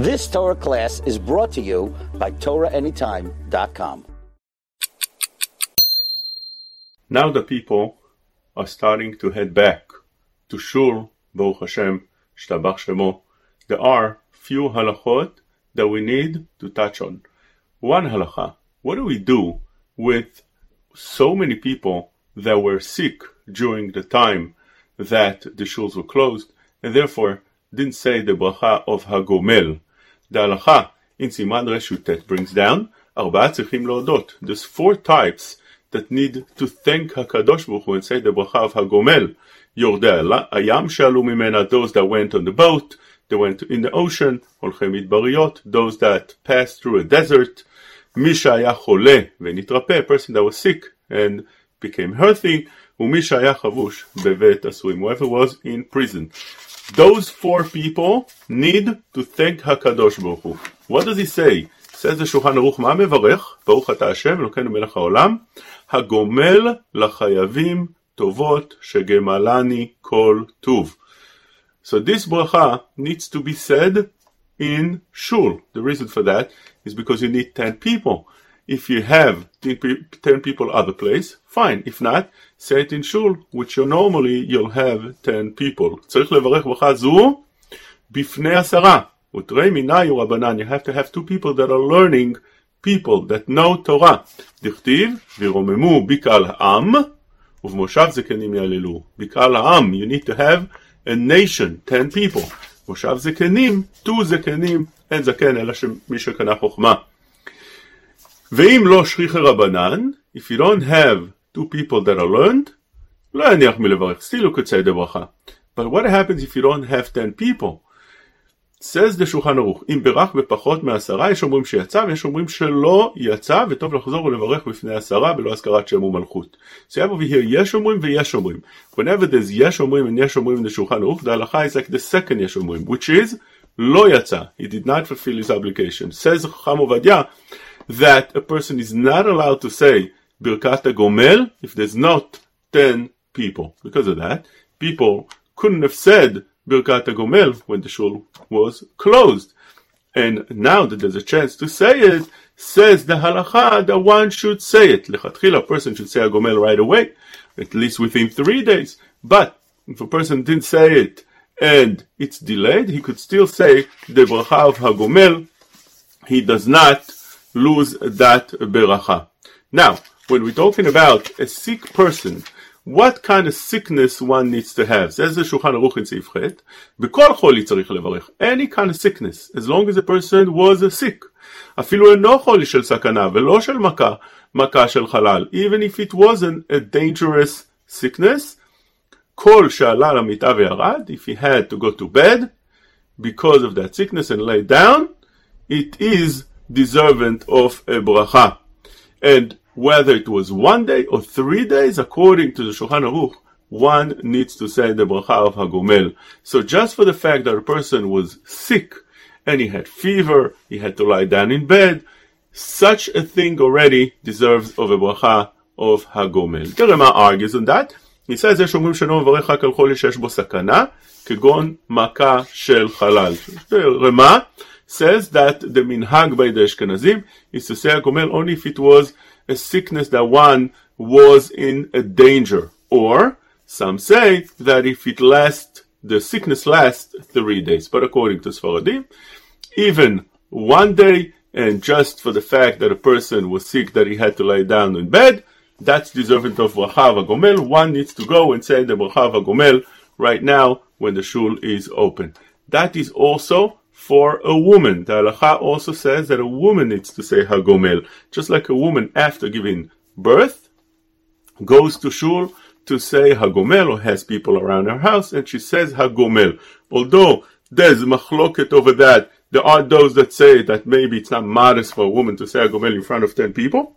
This Torah class is brought to you by TorahAnytime.com. Now the people are starting to head back to Shul, Baruch Hashem, Shtabach Shemo. There are few halachot that we need to touch on. One halacha, what do we do with so many people that were sick during the time that the shuls were closed and therefore didn't say the bracha of Hagomel. The halacha in Siman Reshutet brings down ארבעה צריכים להודות. There's four types that need to thank HaKadosh Baruch Hu and say the bracha of Hagomel. יורדי הים שעלו ממנה, those that went on the boat, they went in the ocean, הולכי מדבריות, those that passed through a desert, מי שהיה חולה ונתרפא, a person that was sick and became healthy, ומי שהיה חבוש בבית הסורים, whoever was in prison. Those four people need to thank HaKadosh Baruch Hu. What does he say? says the Shulchan Aruch, מה מברך? ברוך אתה השם, אלוקינו מלך העולם, הגומל לחייבים טובות שגמלני כל טוב. So this bracha needs to be said in shul. The reason for that is because you need 10 people. If you have 10 people other place, fine. If not, say it in shul, which you normally you'll have 10 people. צריך לברך ברכה זו בפני עשרה. ותראי מיני רבנן, you have to have two people that are learning people that know Torah. דכתיב, וירוממו בקהל העם, ובמושב זקנים יעללו. בקהל העם, you need to have a nation, 10 people. מושב זקנים, two זקנים, אין זקן, אלא שמי שקנה חוכמה. ואם לא שריחי רבנן, if you don't have two people that are learned, לא יניח מלברך, still you could say the ברכה. But what happens if you don't have 10 people? says the שולחן ערוך, אם ברך בפחות מעשרה, יש אומרים שיצא ויש אומרים שלא יצא, וטוב לחזור ולברך בפני עשרה בלא הזכרת שם ומלכות. So you have over here יש אומרים ויש אומרים. Whenever there's יש אומרים and יש אומרים in the שולחן ערוך, the הלכה is like the second יש אומרים, which is לא יצא, he did not fulfill his obligation. says חכם עובדיה, that a person is not allowed to say Birkat HaGomel if there's not 10 people. Because of that, people couldn't have said Birkat HaGomel when the shul was closed. And now that there's a chance to say it, says the halacha that one should say it. Lechatchila, a person should say a gomel right away, at least within three days. But if a person didn't say it and it's delayed, he could still say the bracha of hagomel. He does not lose that beracha. Now, when we're talking about a sick person what kind of sickness one needs to have. Says the Shulchan Aruch in סעיף ח', בכל חולי צריך לברך. Any kind of sickness, as long as the person was sick. אפילו אינו חולי של סכנה ולא של מכה, מכה של חלל. Even if it wasn't a dangerous sickness, כל שעלה למיטה וירד, if he had to go to bed, because of that sickness and lay down, it is deserving of a bracha. And whether it was one day or three days, according to the Shulchan Aruch, one needs to say the bracha of Hagomel. So just for the fact that a person was sick and he had fever, he had to lie down in bed, such a thing already deserves of a bracha of Hagomel. The Rema argues on that. He says, יש אומרים שאינו מברך רק על חולי שיש בו סכנה, כגון מכה של חלל. רמה says that the minhag by the Ashkenazim is to say Hagomel only if it was a sickness that one was in a danger. Or some say that if it lasts, the sickness lasts three days. But according to Sfaradim, even one day, and just for the fact that a person was sick that he had to lay down in bed, that's deserving of bracha gomel. One needs to go and say the bracha gomel right now when the shul is open. That is also for a woman. The halacha also says that a woman needs to say hagomel, just like a woman after giving birth goes to shul to say hagomel or has people around her house and she says hagomel. Although there's machloket over that, there are those that say that maybe it's not modest for a woman to say hagomel in front of ten people,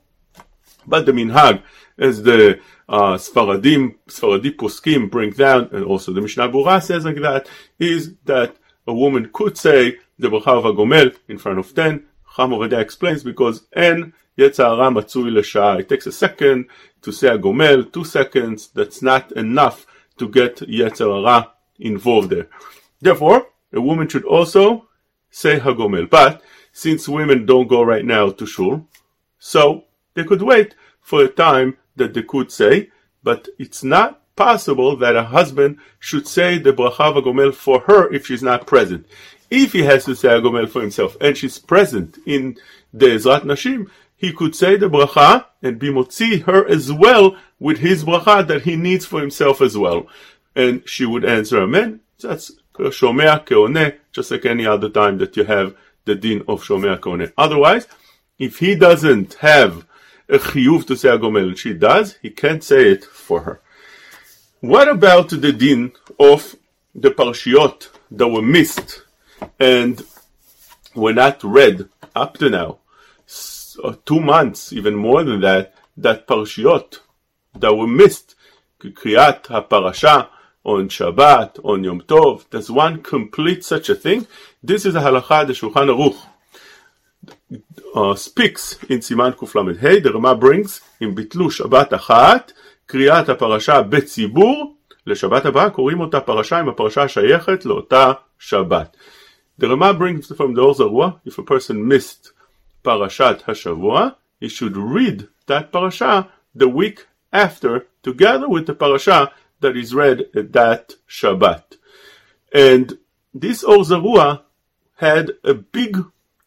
but the minhag, as the uh, Sfaradim, Sfaradi poskim bring down, and also the Mishnah Berurah says like that, is that a woman could say the bracha of Hagomel in front of ten. Cham Ovadia explains because en Yetzara matzui l'shah. It takes a second to say a Gomel, two seconds. That's not enough to get Yetzara involved there. Therefore, a woman should also say Hagomel. But since women don't go right now to shul, so they could wait for a time that they could say, but it's not possible that a husband should say the bracha Hagomel for her if she's not present. If he has to say Hagomel for himself and she's present in the Ezrat Nashim, he could say the bracha and be motzi her as well with his bracha that he needs for himself as well. And she would answer Amen. That's shomea keone, just like any other time that you have the din of shomea keone. Otherwise, if he doesn't have a chiyuv to say agomel and she does, he can't say it for her. What about the din of the parshiot that were missed and were not read up to now? uh, two months, even more than that, that parshiot that were missed, Kriyat HaParasha, on Shabbat, on Yom Tov, does one complete such a thing? This is a halacha the Shulchan Aruch uh, speaks in Siman Kuf Hey, the Rama brings in ביטלו שבת אחת, קריאת הפרשה בציבור, לשבת הבאה קוראים אותה פרשה אם הפרשה שייכת לאותה שבת. The Rama brings from the Zarua, if a person missed Parashat Hashavua, he should read that parasha the week after, together with the parasha that is read at that Shabbat. And this Or Zarua had a big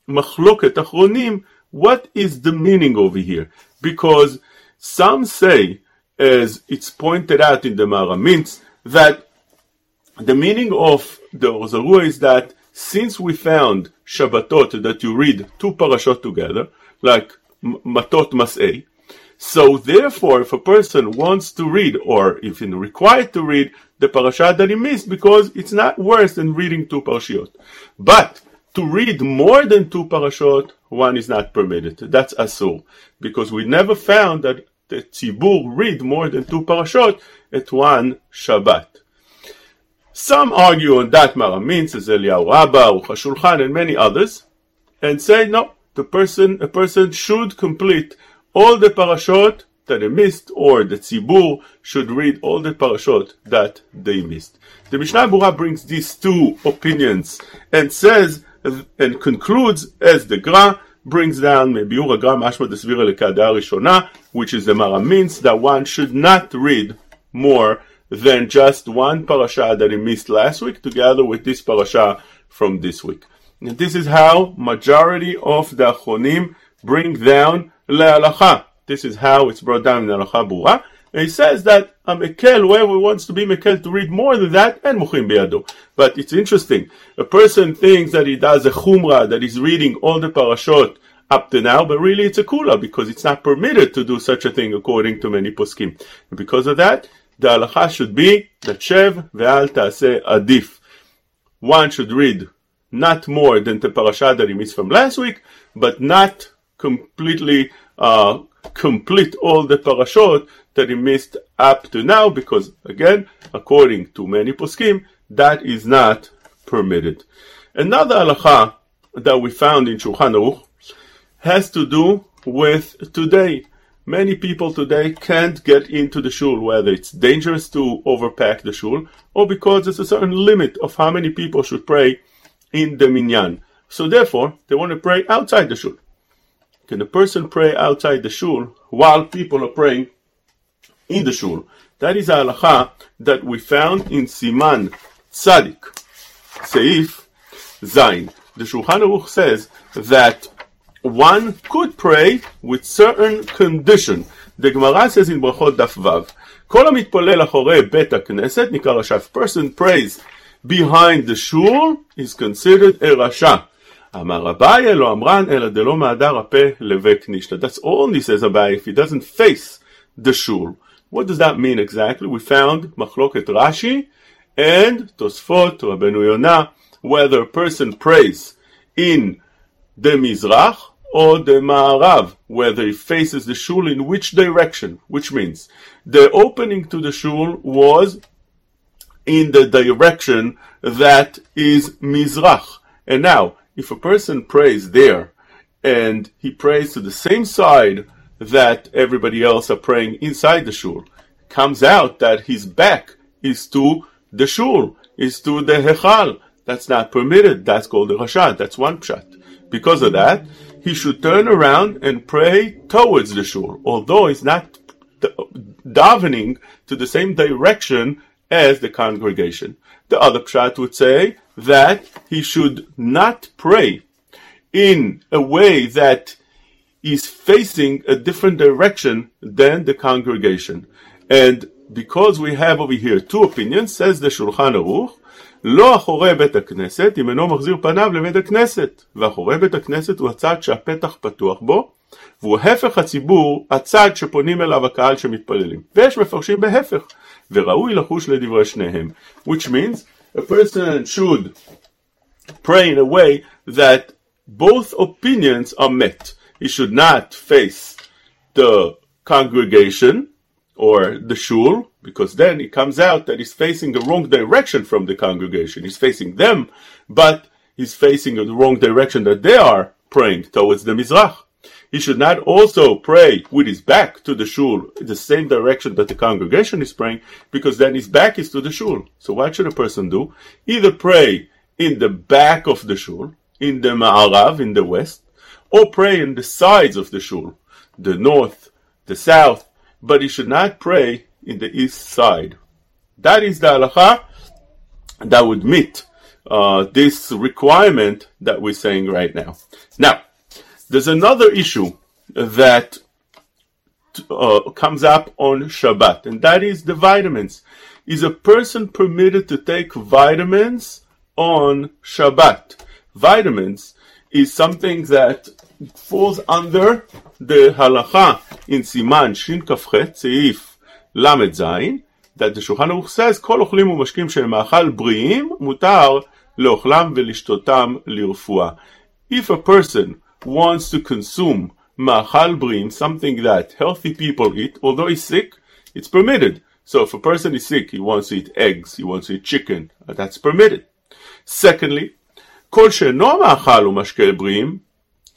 machloket achronim. What is the meaning over here? Because some say, as it's pointed out in the Maharam Mintz, that the meaning of the Or Zarua is that since we found Shabbatot that you read two parashot together, like Matot Mas'ei, so therefore, if a person wants to read, or if required to read, the parasha that he missed, because it's not worse than reading two parashot. But to read more than two parashot, one is not permitted. That's asur, because we never found that the tzibur read more than two parashot at one Shabbat. Some argue on that Maharam Mintz, as Eliyahu Rabbah, Shulchan, and many others, and say no, the person, a person should complete all the parashot that they missed, or the tzibur should read all the parashot that they missed. The Mishnah Berurah brings these two opinions and says and concludes as the Gra brings down Mebiur Agra Mashma Desvira Lekadea Rishona, which is the Maharam Mintz that one should not read more than just one parasha that he missed last week together with this parasha from this week. And this is how majority of the Achronim bring down le'alacha. This is how it's brought down in Halacha Berurah. And he says that a Mekel, whoever wants to be Mekel to read more than that, and Muchim Be'ado. But it's interesting. A person thinks that he does a Chumrah, that he's reading all the parashot up to now, but really it's a Kula because it's not permitted to do such a thing according to many poskim. And because of that, the halacha should be that shev ve'al ta'aseh adif. One should read not more than the parasha that he missed from last week, but not completely uh, complete all the parashot that he missed up to now, because again, according to many poskim, that is not permitted. Another halacha that we found in Shulchan Aruch has to do with today. Many people today can't get into the shul, whether it's dangerous to overpack the shul or because there's a certain limit of how many people should pray in the minyan. So therefore, they want to pray outside the shul. Can a person pray outside the shul while people are praying in the shul? That is a halacha that we found in Siman Tzadik, Seif Zain. The Shulchan Aruch says that one could pray with certain condition. The Gemara says in Brachot Daf Vav, כל המתפלל אחורי בית הכנסת נקרא רשע. If person prays behind the shul is considered a rasha. אמר אביי לא אמרן אלא דלא מהדר הפה לבית נישתא. That's only says Abai if he doesn't face the shul. What does that mean exactly? We found Machloket Rashi and Tosfot, Rabbeinu Yonah, whether a person prays in the Mizrach or the Ma'arav, whether he faces the shul in which direction, which means the opening to the shul was in the direction that is Mizrach. And now, if a person prays there and he prays to the same side that everybody else are praying inside the shul, comes out that his back is to the shul, is to the Hechal, That's not permitted. That's called the rashad. That's one pshat. Because of that, he should turn around and pray towards the shul, although he's not davening to the same direction as the congregation. The other pshat would say that he should not pray in a way that is facing a different direction than the congregation. And because we have over here two opinions, says the Shulchan Aruch, לא אחורי בית הכנסת אם אינו מחזיר פניו לבית הכנסת, ואחורי בית הכנסת הוא הצד שהפתח פתוח בו, והוא הפך הציבור, הצד שפונים אליו הקהל שמתפללים. ויש מפרשים בהפך, וראוי לחוש לדברי שניהם. Which means a person should pray in a way that both opinions are met. He should not face the congregation or the shul, because then it comes out that he's facing the wrong direction from the congregation. He's facing them, but he's facing the wrong direction that they are praying towards the Mizrach. He should not also pray with his back to the shul, the same direction that the congregation is praying, because then his back is to the shul. So what should a person do? Either pray in the back of the shul, in the Ma'arav, in the west, or pray in the sides of the shul, the north, the south, but he should not pray in the east side. That is the halacha that would meet uh, this requirement that we're saying right now. Now, there's another issue that uh, comes up on Shabbat, and that is the vitamins. Is a person permitted to take vitamins on Shabbat? Vitamins is something that falls under the halacha in Siman Shin Kafchet Seif Lamed Zayin that the Shulchan Aruch says כל אוכלים ומשקים שהם מאכל בריאים מותר לאוכלם ולשתותם לרפואה. If a person wants to consume ma'achal brim, something that healthy people eat, although he's sick, it's permitted. So if a person is sick, he wants to eat eggs, he wants to eat chicken, that's permitted. Secondly, כל שאינו מאכל ומשקה בריאים,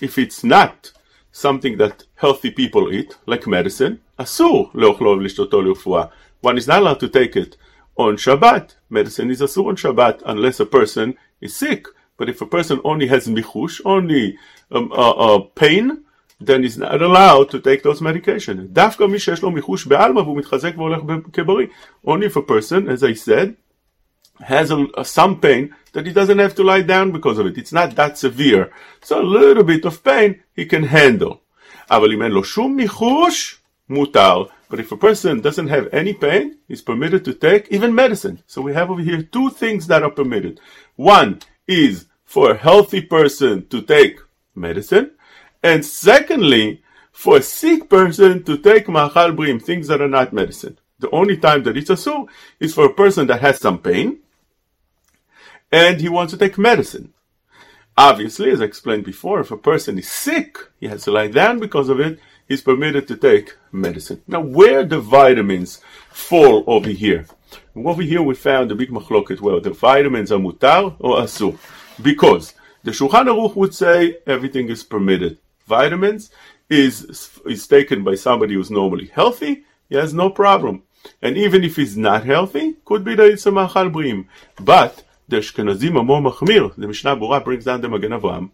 if it's not something that healthy people eat, like medicine, אסור לאוכלו ולשתותו לרפואה. One is not allowed to take it on Shabbat. Medicine is אסור on Shabbat unless a person is sick. But if a person only has michush, only um, uh, uh, pain, then he's not allowed to take those medications. דווקא מי שיש לו מיחוש בעלמא והוא מתחזק והולך כבריא. Only if a person, as I said, has a, a, some pain that he doesn't have to lie down because of it. It's not that severe. So a little bit of pain he can handle. אבל אם אין לו שום מיחוש, מותר. But if a person doesn't have any pain, he's permitted to take even medicine. So we have over here two things that are permitted. One is for a healthy person to take medicine. And secondly, for a sick person to take machal brim, things that are not medicine. The only time that it's asur is for a person that has some pain and he wants to take medicine. Obviously, as I explained before, if a person is sick, he has to lie down because of it, he's permitted to take medicine. Now, where the vitamins fall over here? Over here we found a big machloket where the vitamins are mutar or asur. Because the Shulchan Aruch would say everything is permitted. Vitamins is, is taken by somebody who's normally healthy, he has no problem. And even if he's not healthy, could be that it's a machal brim. But the Ashkenazim are more machmir. The Mishnah Berurah brings down the Magen Avraham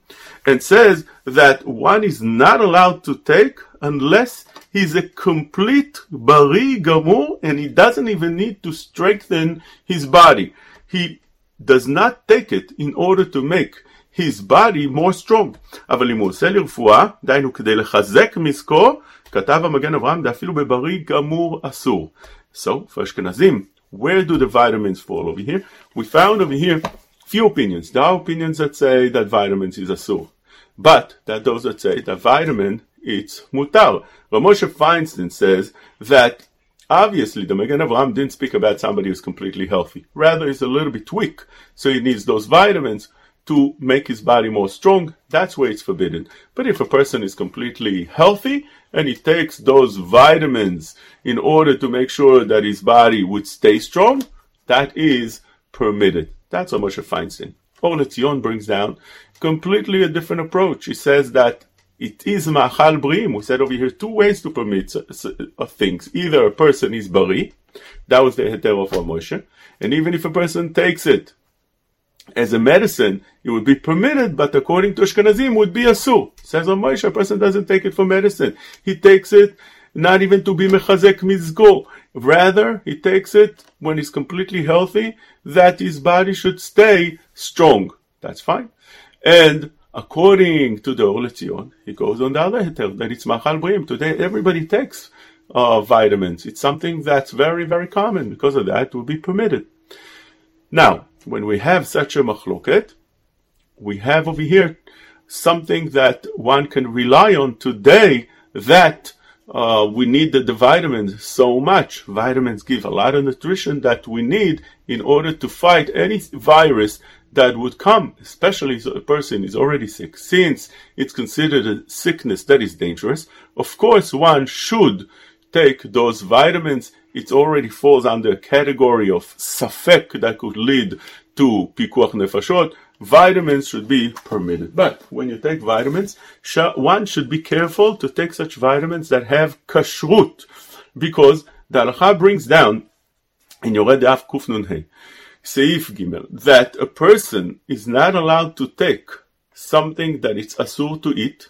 and says that one is not allowed to take unless he's a complete bari gamur and he doesn't even need to strengthen his body. He does not take it in order to make his body more strong. אבל אם הוא עושה לרפואה, דהיינו כדי לחזק מזכו, כתב המגן אברהם, דאפילו בבריא גמור אסור. So, for Ashkenazim, where do the vitamins fall over here? We found over here few opinions. There are opinions that say that vitamins is a asur, but that those that say that vitamin it's mutar. Rav Moshe Feinstein says that obviously the Magen Avraham didn't speak about somebody who's completely healthy. Rather, he's a little bit weak, so he needs those vitamins to make his body more strong. That's where it's forbidden. But if a person is completely healthy and he takes those vitamins in order to make sure that his body would stay strong, that is permitted. That's what Moshe Feinstein. Or brings down completely a different approach. He says that it is ma'achal brim. We said over here two ways to permit uh, things. Either a person is bari, that was the heter of Moshe, and even if a person takes it as a medicine, it would be permitted, but according to Ashkenazim, would be asur. Says on Moshe, a person doesn't take it for medicine. He takes it not even to be mechazek mizgo. Rather, he takes it when he's completely healthy, that his body should stay strong. That's fine. And according to the Or he goes on the other heter, that it's machal brim. Today, everybody takes uh, vitamins. It's something that's very, very common. Because of that, it will be permitted. Now, when we have such a machloket, we have over here something that one can rely on today that uh, we need the, the, vitamins so much. Vitamins give a lot of nutrition that we need in order to fight any virus that would come, especially if a person is already sick. Since it's considered a sickness that is dangerous, of course one should take those vitamins it already falls under a category of safek that could lead to pikuach nefashot, vitamins should be permitted. But when you take vitamins, one should be careful to take such vitamins that have kashrut, because the halacha brings down in Yoreh De'ah Kuf Nun Hey, Seif Gimel, that a person is not allowed to take something that it's asur to eat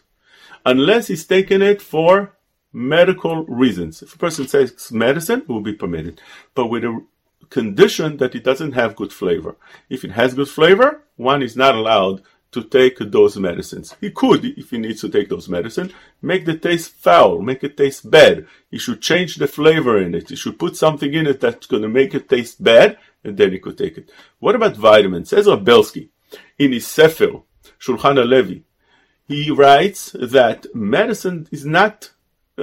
unless he's taken it for medical reasons. If a person takes medicine, it will be permitted, but with a condition that it doesn't have good flavor. If it has good flavor, one is not allowed to take those medicines. He could, if he needs to take those medicines, make the taste foul, make it taste bad. He should change the flavor in it. He should put something in it that's going to make it taste bad, and then he could take it. What about vitamins? Says Belsky in his Sefer, Shulchan HaLevi, he writes that medicine is not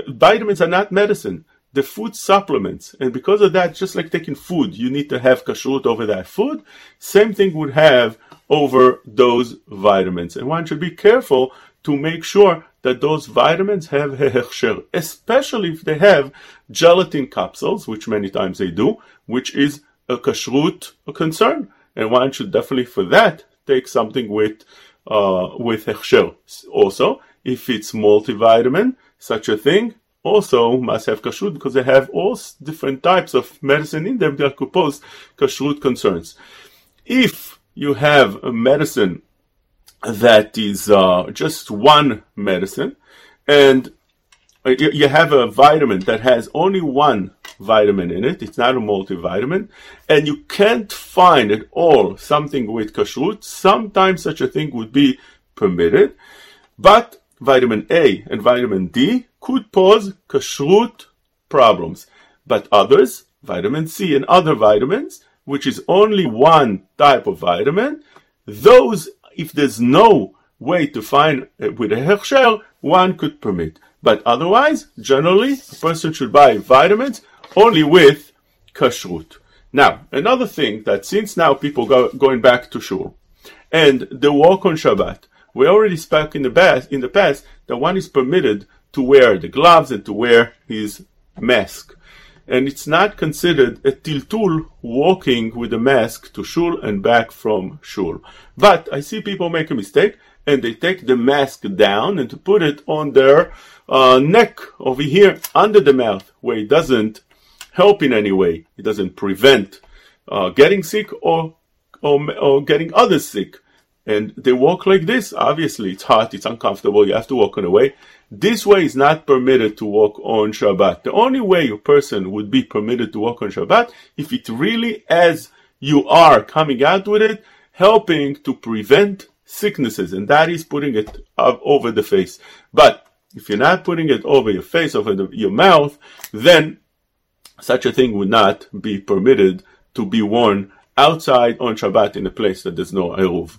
vitamins are not medicine. The food supplements, and because of that, just like taking food, you need to have kashrut over that food. Same thing would have over those vitamins, and one should be careful to make sure that those vitamins have hechsher, especially if they have gelatin capsules, which many times they do, which is a kashrut concern, and one should definitely for that take something with uh, with hechsher. Also, if it's multivitamin, such a thing also must have kashrut because they have all different types of medicine in them that could pose kashrut concerns. If you have a medicine that is uh, just one medicine, and you have a vitamin that has only one vitamin in it, it's not a multivitamin, and you can't find at all something with kashrut, sometimes such a thing would be permitted, but vitamin A and vitamin D could pose kashrut problems, but others, vitamin C and other vitamins, which is only one type of vitamin, those, if there's no way to find uh, with a hechsher, one could permit. But otherwise, generally, a person should buy vitamins only with kashrut. Now, another thing that since now people go going back to shul, and the walk on Shabbat, we already spoke in the past, in the past that one is permitted to wear the gloves and to wear his mask. And it's not considered a tiltul walking with a mask to shul and back from shul. But I see people make a mistake and they take the mask down and to put it on their uh, neck over here under the mouth where it doesn't help in any way. It doesn't prevent uh, getting sick or, or, or getting others sick and they walk like this. Obviously, it's hot, it's uncomfortable, you have to walk on the way. This way is not permitted to walk on Shabbat. The only way a person would be permitted to walk on Shabbat if it really, as you are coming out with it, helping to prevent sicknesses, and that is putting it up over the face. But if you're not putting it over your face, over the, your mouth, then such a thing would not be permitted to be worn outside on Shabbat in a place that there's no Eruv.